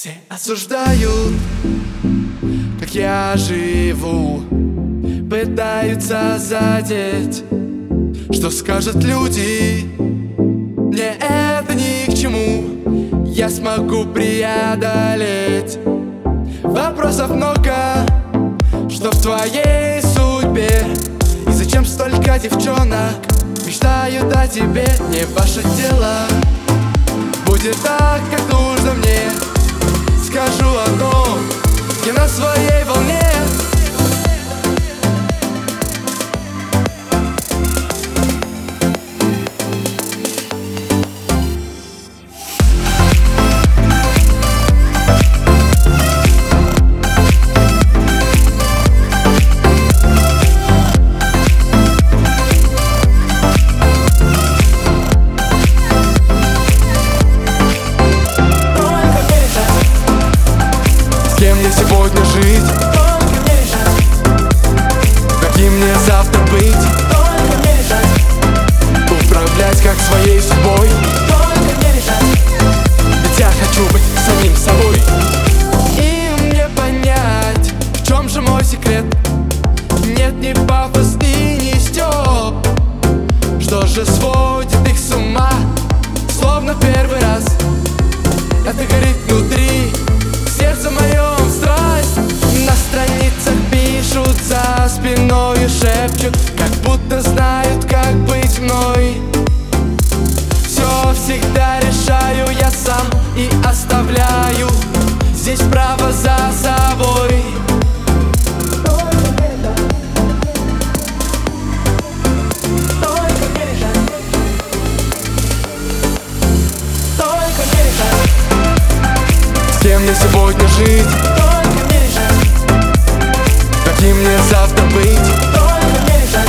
Все осуждают, как я живу. Пытаются задеть, что скажут люди. Мне это ни к чему, я смогу преодолеть. Вопросов много, что в твоей судьбе. И зачем столько девчонок мечтают о тебе? Не ваше дело, будет так, как нужно мне Скажу одно, я на своей волне Что же сводит их с ума Словно первый раз. Это горит внутри сердце моем страсть. На страницах пишут за спиной шепчут Как будто знают, мне сегодня жить, только решать, каким мне завтра быть? Только решать,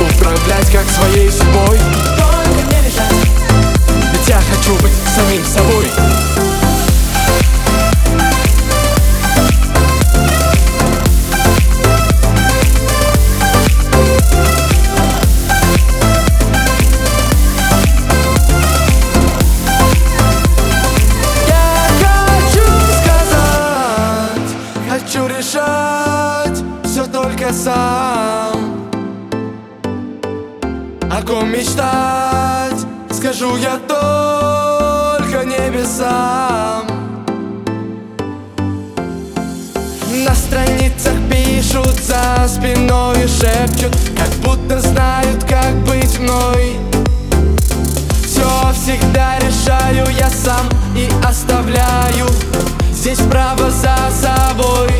Управлять как своей судьбой? Только решать, Ведь я хочу быть самим собой сам. О ком мечтать Скажу я только небесам. На страницах пишут за спиной и шепчут Как будто знают, как быть мной. Все всегда решаю я сам и оставляю Здесь право за собой.